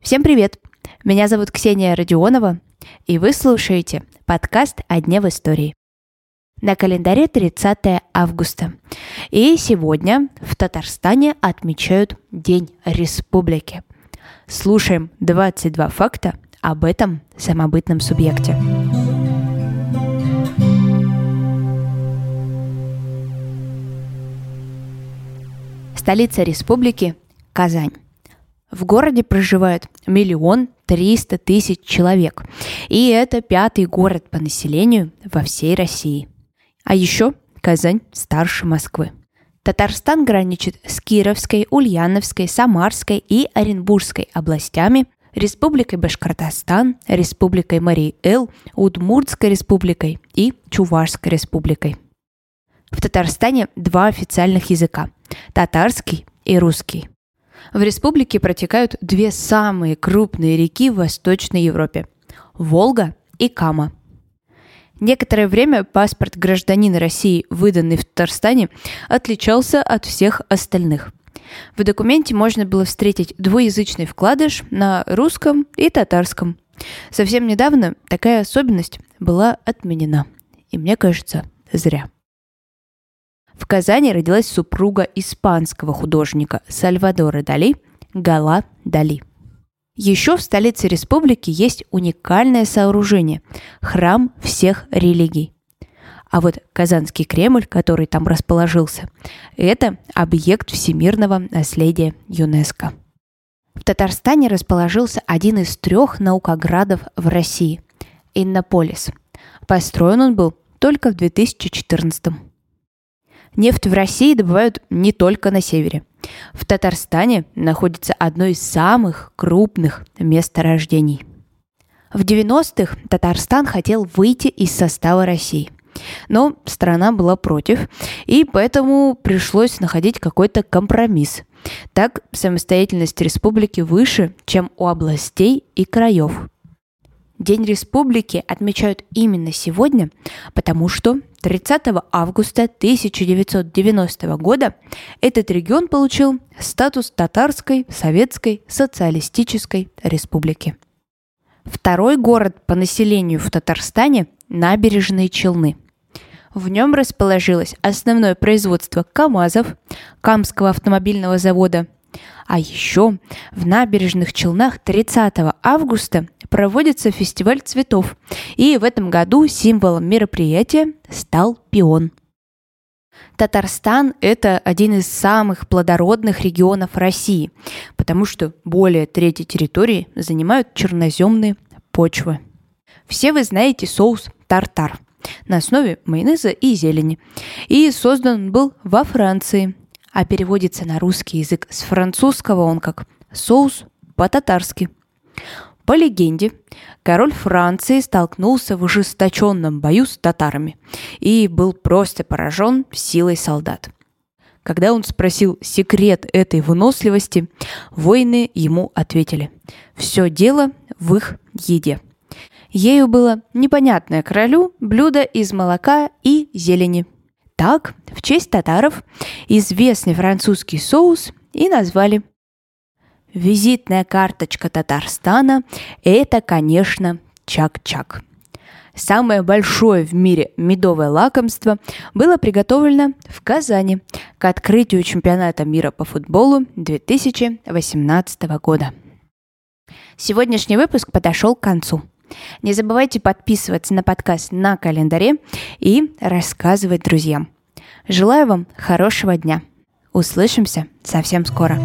Всем привет! Меня зовут Ксения Родионова, и вы слушаете подкаст «О дне в истории». На календаре 30 августа. И сегодня в Татарстане отмечают День Республики. Слушаем 22 факта об этом самобытном субъекте. Столица республики – Казань. В городе проживает миллион триста тысяч человек, и это пятый город по населению во всей России. А еще Казань старше Москвы. Татарстан граничит с Кировской, Ульяновской, Самарской и Оренбургской областями, Республикой Башкортостан, Республикой Марий-Эл, Удмуртской республикой и Чувашской республикой. В Татарстане два официальных языка – татарский и русский. В республике протекают две самые крупные реки в Восточной Европе – Волга и Кама. Некоторое время паспорт гражданина России, выданный в Татарстане, отличался от всех остальных. В документе можно было встретить двуязычный вкладыш на русском и татарском. Совсем недавно такая особенность была отменена. И мне кажется, зря. В Казани родилась супруга испанского художника Сальвадора Дали Гала Дали. Еще в столице республики есть уникальное сооружение – храм всех религий. А вот Казанский Кремль, который там расположился, это объект всемирного наследия ЮНЕСКО. В Татарстане расположился один из трех наукоградов в России – Иннополис. Построен он был только в 2014 году. Нефть в России добывают не только на севере. В Татарстане находится одно из самых крупных месторождений. В 90-х Татарстан хотел выйти из состава России. Но страна была против, и поэтому пришлось находить какой-то компромисс. Так самостоятельность республики выше, чем у областей и краев. День республики отмечают именно сегодня, потому что 30 августа 1990 года этот регион получил статус Татарской Советской Социалистической Республики. Второй город по населению в Татарстане – Набережные Челны. В нем расположилось основное производство КАМАЗов, Камского автомобильного завода – а еще в набережных Челнах 30 августа проводится фестиваль цветов, и в этом году символом мероприятия стал пион. Татарстан – это один из самых плодородных регионов России, потому что более трети территории занимают черноземные почвы. Все вы знаете соус тартар на основе майонеза и зелени. И создан он был во Франции – а переводится на русский язык с французского он как «соус по-татарски». По легенде, король Франции столкнулся в ожесточенном бою с татарами и был просто поражен силой солдат. Когда он спросил секрет этой выносливости, воины ему ответили «Все дело в их еде». Ею было непонятное королю блюдо из молока и зелени – так, в честь татаров, известный французский соус и назвали. Визитная карточка Татарстана – это, конечно, чак-чак. Самое большое в мире медовое лакомство было приготовлено в Казани к открытию чемпионата мира по футболу 2018 года. Сегодняшний выпуск подошел к концу – не забывайте подписываться на подкаст на календаре и рассказывать друзьям. Желаю вам хорошего дня. Услышимся совсем скоро.